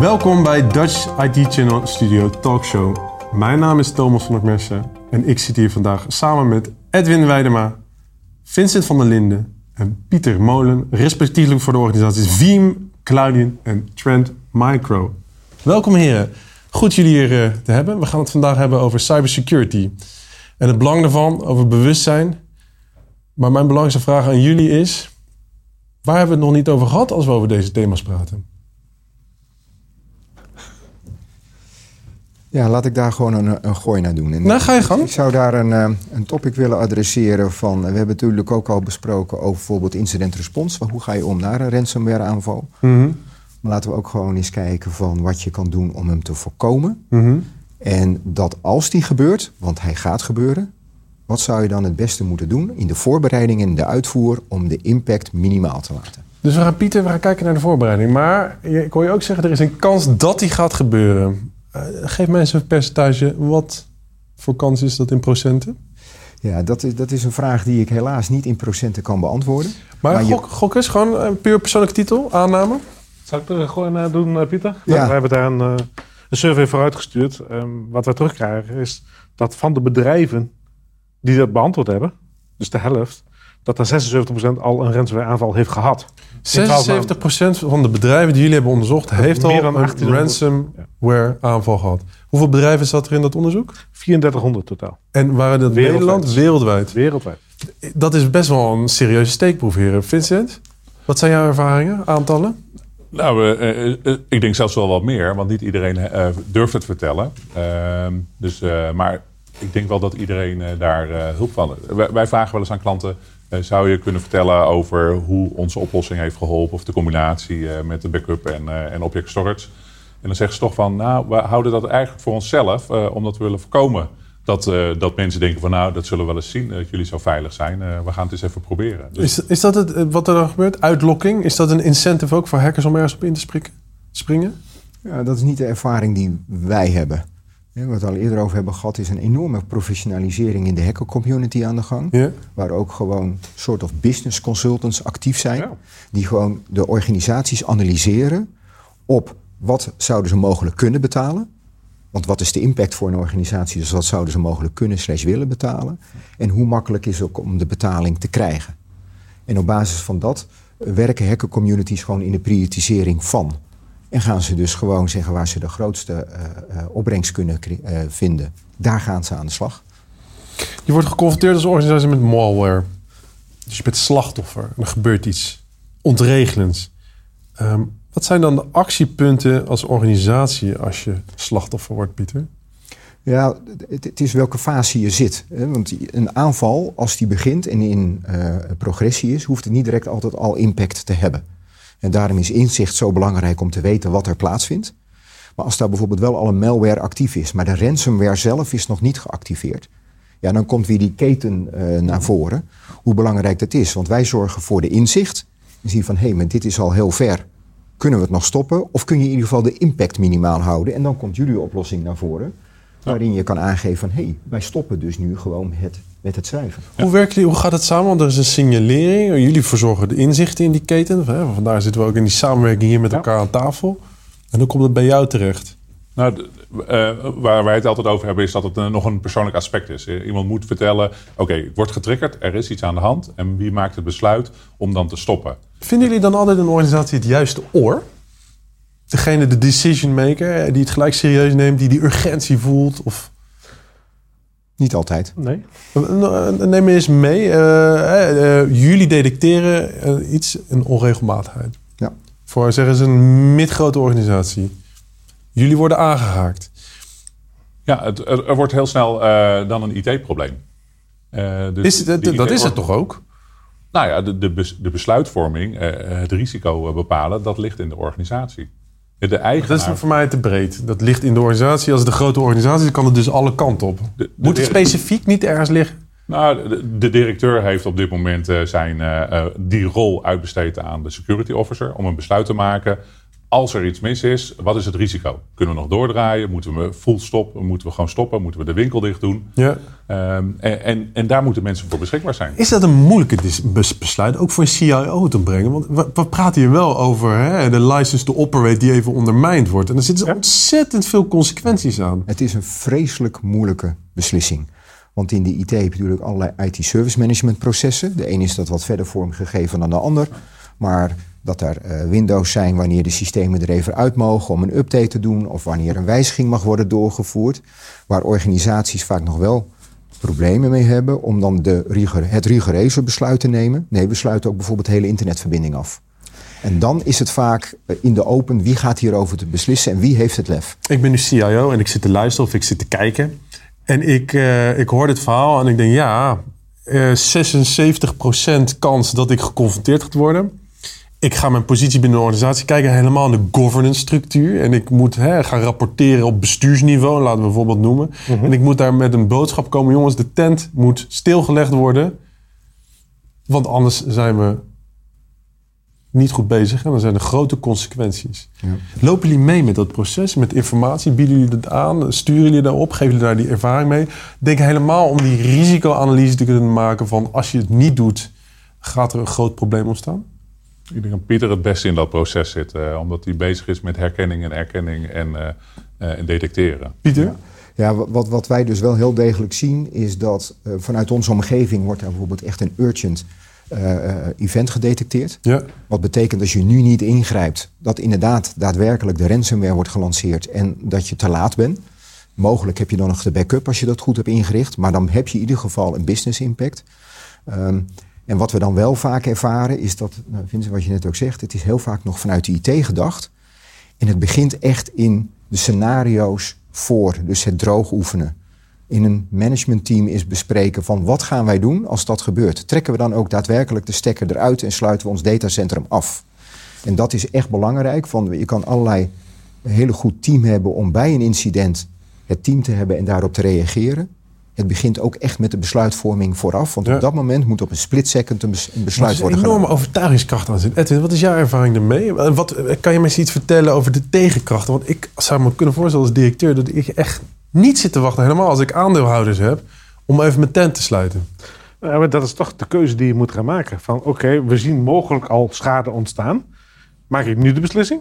Welkom bij Dutch IT Channel Studio Talkshow. Mijn naam is Thomas van der Mersen en ik zit hier vandaag samen met Edwin Weidema, Vincent van der Linden en Pieter Molen, respectievelijk voor de organisaties Veeam, Cloudin en Trend Micro. Welkom heren, goed jullie hier eh, te hebben. We gaan het vandaag hebben over cybersecurity en het belang daarvan, over bewustzijn. Maar mijn belangrijkste vraag aan jullie is, waar hebben we het nog niet over gehad als we over deze thema's praten? Ja, laat ik daar gewoon een, een gooi naar doen. En Nou, ga je gang. Ik zou daar een, eh, een topic willen adresseren van... We hebben natuurlijk ook al besproken over bijvoorbeeld incident response. Van Hoe ga je om naar een ransomware aanval? Mhm. Maar laten we ook gewoon eens kijken van wat je kan doen om hem te voorkomen. Mhm. En dat als die gebeurt, want hij gaat gebeuren... wat zou je dan het beste moeten doen in de voorbereiding en de uitvoer... om de impact minimaal te laten? Dus we gaan Pieter, we gaan kijken naar de voorbereiding. Maar ik hoor je ook zeggen, er is een kans dat die gaat gebeuren. Eh, geef mij eens een percentage. Wat voor kans is dat in procenten? Ja, dat is, dat is een vraag die ik helaas niet in procenten kan beantwoorden. Maar, Maar je- gok, gok eens, gewoon een puur persoonlijke titel, aanname. Zal ik er gewoon doen, eh, Pieter? Ja. We hebben daar een, eh, een survey voor uitgestuurd. Ehm, wat we terugkrijgen is dat van de bedrijven die dat beantwoord hebben, dus de helft, dat er 76% al een ransomware aanval heeft gehad. In 76% van de bedrijven die jullie hebben onderzocht... heeft al een 1800. ransomware aanval gehad. Hoeveel bedrijven zat er in dat onderzoek? 3400 totaal, En waren dat Wereldwijd. Nederland, wereldwijd? wereldwijd. Dat is best wel een serieuze steekproef, heren. Vincent, wat zijn jouw ervaringen, aantallen? Nou, eh, eh, eh, ik denk zelfs wel wat meer, want niet iedereen eh, durft het vertellen. Ehm, dus, eh, maar ik denk wel dat iedereen eh, daar eh, hulp van. Wij, wij vragen wel eens aan klanten: zou je kunnen vertellen over hoe onze oplossing heeft geholpen, of de combinatie eh, met de backup en, eh, en object storage? En dan zeggen ze toch van: nou, we houden dat eigenlijk voor onszelf, eh, omdat we willen voorkomen. Dat, eh, dat mensen denken van nou, dat zullen we wel eens zien, eh, dat jullie zo veilig zijn. Eh, we gaan het eens even proberen. Dus Is, is dat het, eh, wat er dan gebeurt? Uitlokking? Is dat een incentive ook voor hackers om ergens op in te springen? Ja, dat is niet de ervaring die wij hebben. Ja, wat we al eerder over hebben gehad, is een enorme professionalisering in de hacker community aan de gang. Ja. Waar ook gewoon soort of business consultants actief zijn. Ja. Die gewoon de organisaties analyseren op wat zouden ze mogelijk kunnen betalen. Want wat is de impact voor een organisatie? Dus wat zouden ze mogelijk kunnen slash willen betalen? En hoe makkelijk is het ook om de betaling te krijgen? En op basis van dat werken hacker communities gewoon in de prioritisering van. En gaan ze dus gewoon zeggen waar ze de grootste eh, eh, opbrengst kunnen eh, vinden. Daar gaan ze aan de slag. Je wordt geconfronteerd als organisatie met malware. Dus je bent slachtoffer. En er gebeurt iets ontregelends. Ehm, wat zijn dan de actiepunten als organisatie als je slachtoffer wordt, Pieter? Ja, het, het is welke fase je zit. Hè? Want een aanval, als die begint en in progressie is, hoeft het niet direct altijd al impact te hebben. En daarom is inzicht zo belangrijk om te weten wat er plaatsvindt. Maar als daar bijvoorbeeld wel al een malware actief is, maar de ransomware zelf is nog niet geactiveerd, ja, dan komt weer die keten eh, naar voren. Hoe belangrijk dat is. Want wij zorgen voor de inzicht. En zien van hé, maar dit is al heel ver. Kunnen we het nog stoppen? Of kun je in ieder geval de impact minimaal houden? En dan komt jullie oplossing naar voren. Waarin je kan aangeven van hé, wij stoppen dus nu gewoon het, met het schrijven. Hoe, werken jullie, hoe gaat het samen? Want er is een signalering. Jullie verzorgen de inzichten in die keten. Vandaar zitten we ook in die samenwerking hier met Ja. elkaar aan tafel. En dan komt het bij jou terecht. Nou, eh, waar wij het altijd over hebben, is dat het eh, nog een persoonlijk aspect is. Eh, Iemand moet vertellen: oké, ik word getriggerd, er is iets aan de hand. En wie maakt het besluit om dan te stoppen? Vinden jullie dan altijd een organisatie het juiste oor? Degene, de decision maker, die het gelijk serieus neemt, die die urgentie voelt? Of Niet altijd. Nee. Eh, Neem eens mee. eh, eh, jullie detecteren eh, iets, een onregelmatigheid. Ja. Voor zeggen ze een midgrote organisatie. Jullie worden aangehaakt. Ja, het, er, er wordt heel snel eh, dan een IT-probleem. Eh, dus Is, het- die dat IT is het toch ook? Nou ja, de, de, bes- de besluitvorming, eh, het risico eh, bepalen, dat ligt in de organisatie. De Dat is voor mij te breed. Dat ligt in de organisatie. Als het een grote organisatie is, kan het dus alle kanten op. de, de Moet het specifiek niet ergens liggen? Nou, de, de directeur heeft op dit moment eh, zijn, eh, eh, die rol uitbesteed aan de security officer om een besluit te maken. Als er iets mis is, wat is het risico? Kunnen we nog doordraaien? Moeten we full stoppen? Moeten we gewoon stoppen? Moeten we de winkel dicht doen? Ja. Ehm, en, en, en daar moeten mensen voor beschikbaar zijn. Is dat een moeilijke besluit, ook voor een CIO te brengen? Want we, we praten hier wel over hè, de license to operate die even ondermijnd wordt. En er zitten ontzettend veel consequenties aan. Het is een vreselijk moeilijke beslissing. Want in de IT heb je natuurlijk allerlei IT-service management processen. De een is dat wat verder vormgegeven dan de ander. Maar dat er eh, windows zijn wanneer de systemen er even uit mogen om een update te doen. Of wanneer een wijziging mag worden doorgevoerd. Waar organisaties vaak nog wel problemen mee hebben om dan de het rigoureuze besluit te nemen. Nee, we sluiten ook bijvoorbeeld hele internetverbinding af. En dan is het vaak eh, in de open wie gaat hierover te beslissen en wie heeft het lef. Ik ben nu CIO en ik zit te luisteren of ik zit te kijken. En ik, eh, ik hoor dit verhaal en ik denk, ja, eh 76% kans dat ik geconfronteerd ga worden. Ik ga mijn positie binnen de organisatie kijken, helemaal in de governance structuur. En ik moet hè, gaan rapporteren op bestuursniveau, laten we bijvoorbeeld noemen. En ik moet daar met een boodschap komen, jongens, de tent moet stilgelegd worden. Want anders zijn we niet goed bezig en dan zijn er grote consequenties. Lopen jullie mee met dat proces, met informatie? Bieden jullie dat aan? Sturen jullie daarop? Geven jullie daar die ervaring mee? Denk helemaal om die risicoanalyse te kunnen maken van als je het niet doet, gaat er een groot probleem ontstaan? Ik denk dat Pieter het beste in dat proces zit. eh, omdat hij bezig is met herkenning en erkenning en, eh, eh, en detecteren. Pieter? Ja, wa- wat, wat wij dus wel heel degelijk zien is dat eh, vanuit onze omgeving wordt er bijvoorbeeld echt een urgent eh, eh, event gedetecteerd. Ja. Wat betekent als je nu niet ingrijpt, dat inderdaad daadwerkelijk de ransomware wordt gelanceerd en dat je te laat bent. Mogelijk heb je dan nog de backup als je dat goed hebt ingericht, maar dan heb je in ieder geval een business impact. Ehm, en wat we dan wel vaak ervaren is dat, nou, Vincent, wat je net ook zegt, het is heel vaak nog vanuit de IT gedacht. En het begint echt in de scenario's voor, dus het droog oefenen. In een managementteam is bespreken van wat gaan wij doen als dat gebeurt. Trekken we dan ook daadwerkelijk de stekker eruit en sluiten we ons datacentrum af. En dat is echt belangrijk. Van, je kan allerlei een hele goed team hebben om bij een incident het team te hebben en daarop te reageren. Het begint ook echt met de besluitvorming vooraf. Want Ja. op dat moment moet op een split second een, bes- een Er besluit is een worden enorme genomen. overtuigingskracht aan zit. Edwin, wat is jouw ervaring daarmee? En Wat, kan je me eens iets vertellen over de tegenkrachten? Want ik zou me kunnen voorstellen als directeur dat ik echt niet zit te wachten, helemaal als ik aandeelhouders heb, om even mijn tent te sluiten. Ja, maar dat is toch de keuze die je moet gaan maken. Van oké, we zien mogelijk al schade ontstaan. Maak ik nu de beslissing?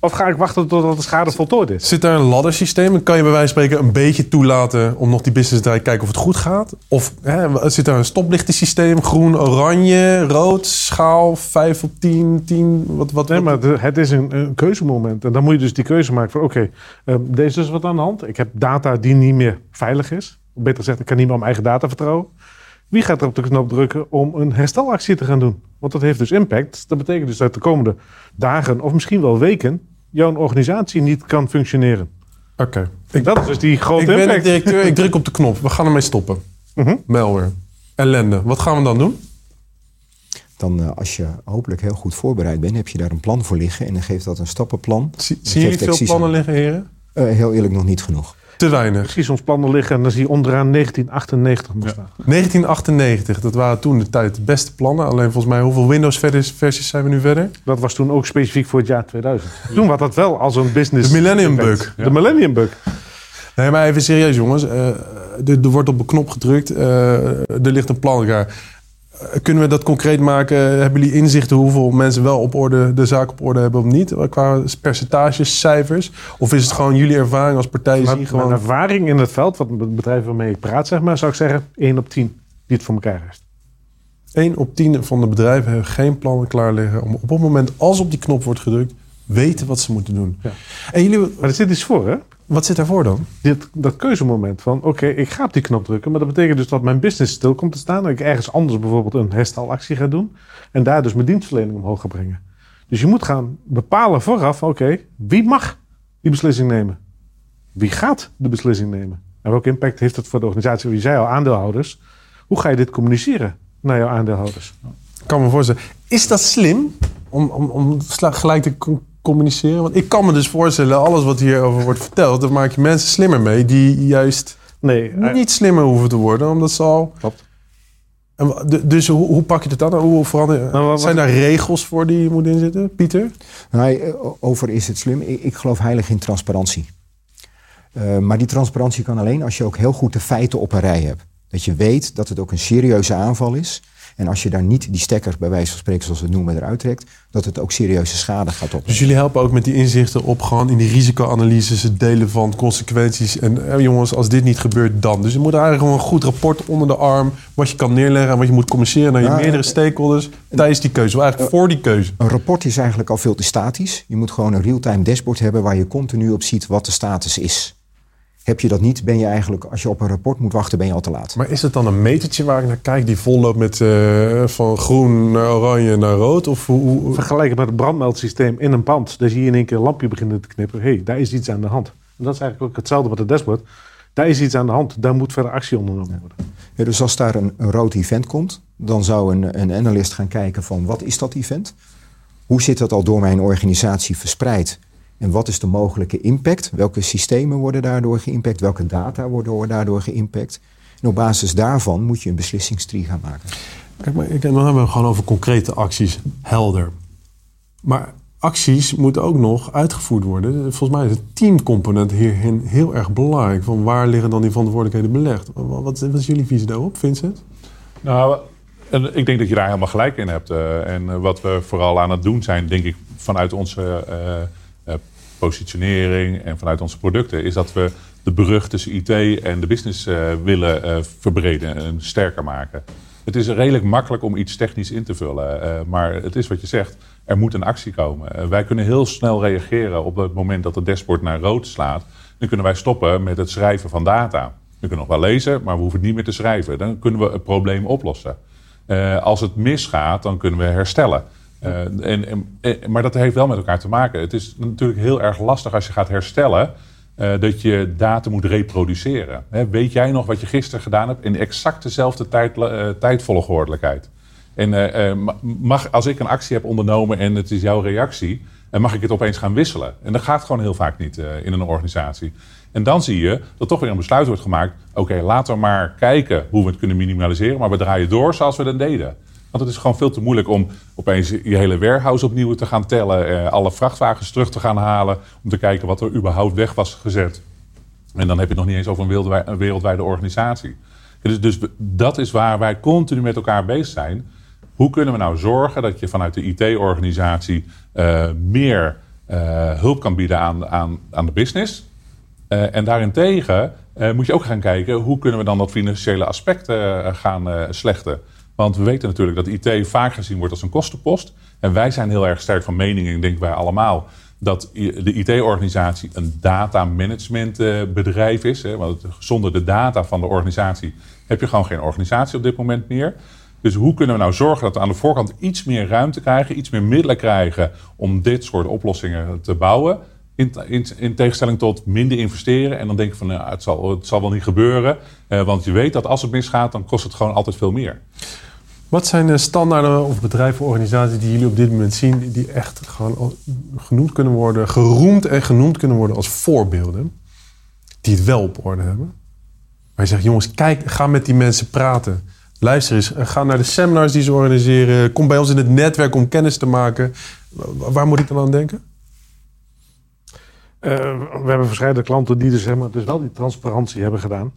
Of ga ik wachten totdat de schade voltooid is? Zit daar een laddersysteem? Dan kan je bij wijze van spreken een beetje toelaten om nog die business te kijken of het goed gaat? Of hè, zit daar een stoplichtensysteem? Groen, oranje, rood, schaal, 5 op 10, 10, wat, wat, Nee, maar het is een, een keuzemoment. En dan moet je dus die keuze maken van... oké, eh, deze is wat aan de hand. Ik heb data die niet meer veilig is. Beter gezegd, ik kan niet meer op mijn eigen data vertrouwen. Wie gaat er op de knop drukken om een herstelactie te gaan doen? Want dat heeft dus impact. Dat betekent dus dat de komende dagen of misschien wel weken... jouw organisatie niet kan functioneren. Oké. Dat is dus die grote Ik ben de impact. directeur, ik druk op de knop. We gaan ermee stoppen. Mhm. Malware. Ellende. Wat gaan we dan doen? Dan eh, als je hopelijk heel goed voorbereid bent, heb je daar een plan voor liggen. En dan geeft dat een stappenplan. Zie- Dat Zien jullie geeft veel plannen liggen, heren? Eh, heel eerlijk nog niet genoeg. Te weinig. Ik zie soms plannen liggen en dan zie je onderaan 1998 nog staan. 1998, dat waren toen de tijd de beste plannen. Alleen volgens mij, hoeveel Windows-versies zijn we nu verder? Dat was toen ook specifiek voor het jaar 2000. Toen was dat wel als een business... De Millennium. Bug. De Millennium Bug. Nee, maar even serieus, jongens. Eh, er, er wordt op een knop gedrukt. eh, er ligt een plan klaar. Eh, Kunnen we dat concreet maken? Hebben jullie inzichten hoeveel mensen wel op orde, de zaak op orde hebben of niet? Qua percentages, cijfers? Of is het gewoon jullie ervaring als partij? Mijn, zien mijn gewoon... ervaring in het veld, wat het bedrijf waarmee ik praat, zeg maar, zou ik zeggen 1 op 10 die het voor elkaar heeft. 1 op 10 van de bedrijven hebben geen plannen klaar liggen om op het moment als op die knop wordt gedrukt, weten wat ze moeten doen. Ja. En jullie, Maar er zit iets voor, hè? wat zit daarvoor dan? Dit, dat keuzemoment van, oké, ik ga op die knop drukken, maar dat betekent dus dat mijn business stil komt te staan. Dat ik ergens anders bijvoorbeeld een herstelactie ga doen. En daar dus mijn dienstverlening omhoog ga brengen. Dus je moet gaan bepalen vooraf, oké, wie mag die beslissing nemen? Wie gaat de beslissing nemen? En welke impact heeft het voor de organisatie? Wie zei al, aandeelhouders. Hoe ga je dit communiceren naar jouw aandeelhouders? Ik kan me voorstellen. Is dat slim om, om, om gelijk te co- communiceren? Want ik kan me dus voorstellen, alles wat hierover wordt verteld, daar maak je mensen slimmer mee die juist Nee, niet slimmer hoeven te worden, omdat ze al klopt. En dus hoe, hoe pak je het dan? Hoe verander, Nou, wat- zijn daar regels voor die je moet inzetten, Pieter? Nou, eh, over is het slim. Ik, ik geloof heilig in transparantie. Eh, maar die transparantie kan alleen als je ook heel goed de feiten op een rij hebt. Dat je weet dat het ook een serieuze aanval is. En als je daar niet die stekker, bij wijze van spreken, zoals we het noemen, eruit trekt, dat het ook serieuze schade gaat opleveren. Dus jullie helpen ook met die inzichten op gewoon in die risicoanalyses, het delen van consequenties. En eh, jongens, als dit niet gebeurt, dan. Dus je moet eigenlijk gewoon een goed rapport onder de arm, wat je kan neerleggen en wat je moet communiceren naar je meerdere stakeholders tijdens die keuze. Of eigenlijk voor die keuze. Een rapport is eigenlijk al veel te statisch. Je moet gewoon een real-time dashboard hebben waar je continu op ziet wat de status is. Heb je dat niet, ben je eigenlijk, als je op een rapport moet wachten, ben je al te laat. Maar is het dan een metertje waar ik naar kijk die vol loopt met eh, van groen naar oranje naar rood? Of hoe, hoe- Vergelijk het met het brandmeldsysteem in een pand. Dan zie je in één keer een lampje beginnen te knippen. Hé, hey, daar is iets aan de hand. En dat is eigenlijk ook hetzelfde met het dashboard. Daar is iets aan de hand. Daar moet verder actie ondernomen worden. Ja, dus als daar een, een rood event komt, dan zou een, een analist gaan kijken van wat is dat event? Hoe zit dat al door mijn organisatie verspreid? En wat is de mogelijke impact? Welke systemen worden daardoor geïmpact? Welke data worden daardoor geïmpact? En op basis daarvan moet je een beslissingstree gaan maken. Kijk, maar ik, dan hebben we het gewoon over concrete acties. Helder. Maar acties moeten ook nog uitgevoerd worden. Volgens mij is het teamcomponent hierin heel erg belangrijk. Van waar liggen dan die verantwoordelijkheden belegd? Wat, wat is jullie visie daarop, Vincent? Nou, en ik denk dat je daar helemaal gelijk in hebt. Eh, en eh, wat we vooral aan het doen zijn, denk ik, vanuit onze eh, positionering en vanuit onze producten, is dat we de brug tussen IT en de business eh, willen eh, verbreden en sterker maken. Het is redelijk makkelijk om iets technisch in te vullen, eh, maar het is wat je zegt. Er moet een actie komen. Wij kunnen heel snel reageren op het moment dat het dashboard naar rood slaat. Dan kunnen wij stoppen met het schrijven van data. We kunnen nog wel lezen, maar we hoeven het niet meer te schrijven. Dan kunnen we het probleem oplossen. Als het misgaat, dan kunnen we herstellen. Eh, en, maar dat heeft wel met elkaar te maken. Het is natuurlijk heel erg lastig als je gaat herstellen. eh, dat je data moet reproduceren. Weet jij nog wat je gisteren gedaan hebt in exact dezelfde tijd, eh, tijdvolgordelijkheid? En ma- mag, als ik een actie heb ondernomen en het is jouw reactie, en mag ik het opeens gaan wisselen? En dat gaat gewoon heel vaak niet in een organisatie. En dan zie je dat toch weer een besluit wordt gemaakt. Oké, laten we maar kijken hoe we het kunnen minimaliseren, maar we draaien door zoals we dat deden. Want het is gewoon veel te moeilijk om opeens je hele warehouse opnieuw te gaan tellen, eh, alle vrachtwagens terug te gaan halen, om te kijken wat er überhaupt weg was gezet. En dan heb je het nog niet eens over een wereldwij- een wereldwijde organisatie. Dus, dus dat is waar wij continu met elkaar bezig zijn. Hoe kunnen we nou zorgen dat je vanuit de IT-organisatie eh, meer eh, hulp kan bieden aan, aan, aan de business? Eh, en daarentegen moet je ook gaan kijken hoe kunnen we dan dat financiële aspect gaan slechten. Want we weten natuurlijk dat IT vaak gezien wordt als een kostenpost. En wij zijn heel erg sterk van mening, en ik denk wij allemaal, dat de IT-organisatie een data management eh, bedrijf is. Want zonder de data van de organisatie heb je gewoon geen organisatie op dit moment meer. Dus hoe kunnen we nou zorgen dat we aan de voorkant iets meer ruimte krijgen, iets meer middelen krijgen om dit soort oplossingen te bouwen? In, in, in tegenstelling tot minder investeren en dan denken van nou, het, zal, het zal wel niet gebeuren. Eh, want je weet dat als het misgaat, dan kost het gewoon altijd veel meer. Wat zijn de standaarden of bedrijven, organisaties die jullie op dit moment zien, die echt gewoon genoemd kunnen worden, geroemd en genoemd kunnen worden als voorbeelden, die het wel op orde hebben? Waar je zegt, jongens, kijk, ga met die mensen praten. Luister eens, eh, ga naar de seminars die ze organiseren. Kom bij ons in het netwerk om kennis te maken. Wa- Waar moet ik dan aan denken? Eh, we hebben verschillende klanten die dus, zeg maar, dus wel die transparantie hebben gedaan.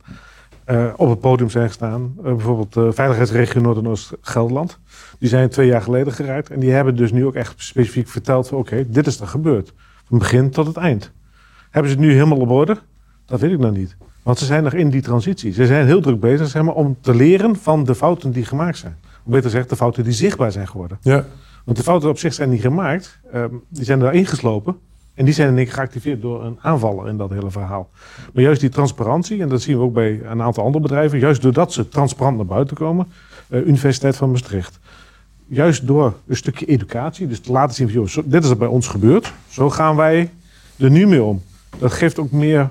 Eh, op het podium zijn gestaan. Eh, bijvoorbeeld de Veiligheidsregio Noord- en Oost-Gelderland. Die zijn twee jaar geleden gereid. En die hebben dus nu ook echt specifiek verteld oké, dit is er gebeurd. Van begin tot het eind. Hebben ze het nu helemaal op orde? Dat weet ik nog niet. Want ze zijn nog in die transitie. Ze zijn heel druk bezig zeg maar, om te leren van de fouten die gemaakt zijn. Of beter gezegd, de fouten die zichtbaar zijn geworden. Ja. Want de fouten op zich zijn niet gemaakt. Ehm, die zijn erin geslopen. En die zijn in één geactiveerd door een aanvaller in dat hele verhaal. Maar juist die transparantie, en dat zien we ook bij een aantal andere bedrijven, juist doordat ze transparant naar buiten komen, eh, Universiteit van Maastricht. Juist door een stukje educatie, dus te laten zien van, dit is er bij ons gebeurd, zo gaan wij er nu mee om. Dat geeft ook meer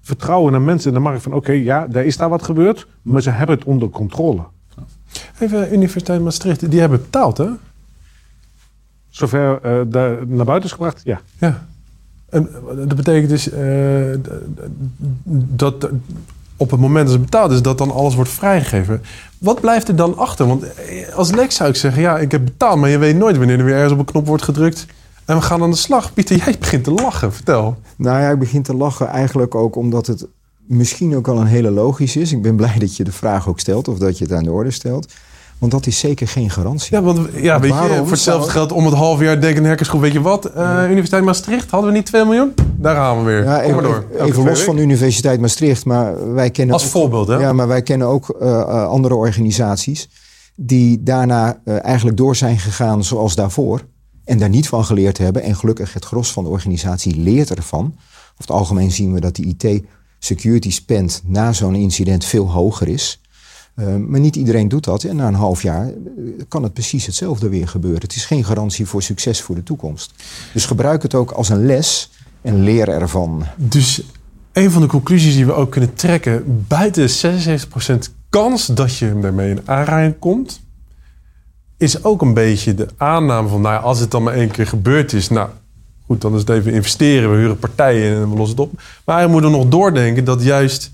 vertrouwen naar mensen in de markt van, oké, ja, daar is daar wat gebeurd, maar ze hebben het onder controle. Even Universiteit Maastricht, die hebben betaald, hè? Zover eh, daar naar buiten is gebracht, ja. Ja. En eh, dat betekent dus eh, dat op het moment dat het betaald is, dat dan alles wordt vrijgegeven. Wat blijft er dan achter? Want als Lex zou ik zeggen, ja, ik heb betaald, maar je weet nooit wanneer er weer ergens op een knop wordt gedrukt. En we gaan aan de slag. Pieter, jij begint te lachen. Vertel. Nou ja, ik begin te lachen eigenlijk ook omdat het misschien ook al een hele logisch is. Ik ben blij dat je de vraag ook stelt of dat je het aan de orde stelt. Want dat is zeker geen garantie. Ja, want ja, weet je, voor hetzelfde geld om het half jaar denken een herkensgroep, weet je wat? Eh, Universiteit Maastricht, hadden we niet 2 miljoen? Daar gaan we weer. Ja, even, maar door. even- los van de. Universiteit Maastricht, maar wij kennen Als ook- voorbeeld, hè? Ja, maar wij kennen ook eh, eh, andere organisaties die daarna eh, eigenlijk door zijn gegaan zoals daarvoor. En daar niet van geleerd hebben. En gelukkig het gros van de organisatie leert ervan. Over het algemeen zien we dat de IT-security spend na zo'n incident veel hoger is. Eh, maar niet iedereen doet dat. En na een half jaar eh, kan het precies hetzelfde weer gebeuren. Het is geen garantie voor succes voor de toekomst. Dus gebruik het ook als een les en leer ervan. Dus een van de conclusies die we ook kunnen trekken, buiten de 76% kans dat je daarmee in aanraking komt, is ook een beetje de aanname van, nou als het dan maar één keer gebeurd is, nou goed, dan is het even investeren, we huren partijen en we lossen het op. Maar je moet er nog doordenken dat juist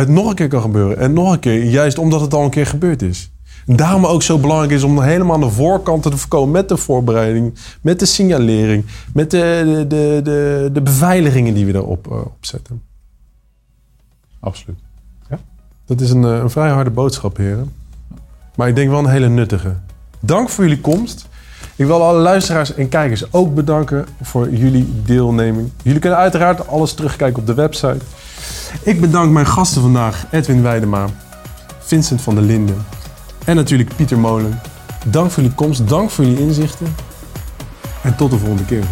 het nog een keer kan gebeuren en nog een keer, juist omdat het al een keer gebeurd is. Daarom ook zo belangrijk is om helemaal aan de voorkant te voorkomen met de voorbereiding, met de signalering, met de, de, de, de, de beveiligingen die we daarop eh, opzetten. Absoluut. Dat is een, eh, een vrij harde boodschap, heren. Maar ik denk wel een hele nuttige. Dank voor jullie komst. Ik wil alle luisteraars en kijkers ook bedanken voor jullie deelneming. Jullie kunnen uiteraard alles terugkijken op de website. Ik bedank mijn gasten vandaag, Edwin Weidema, Vincent van der Linden en natuurlijk Pieter Molen. Dank voor jullie komst, dank voor jullie inzichten. En tot de volgende keer.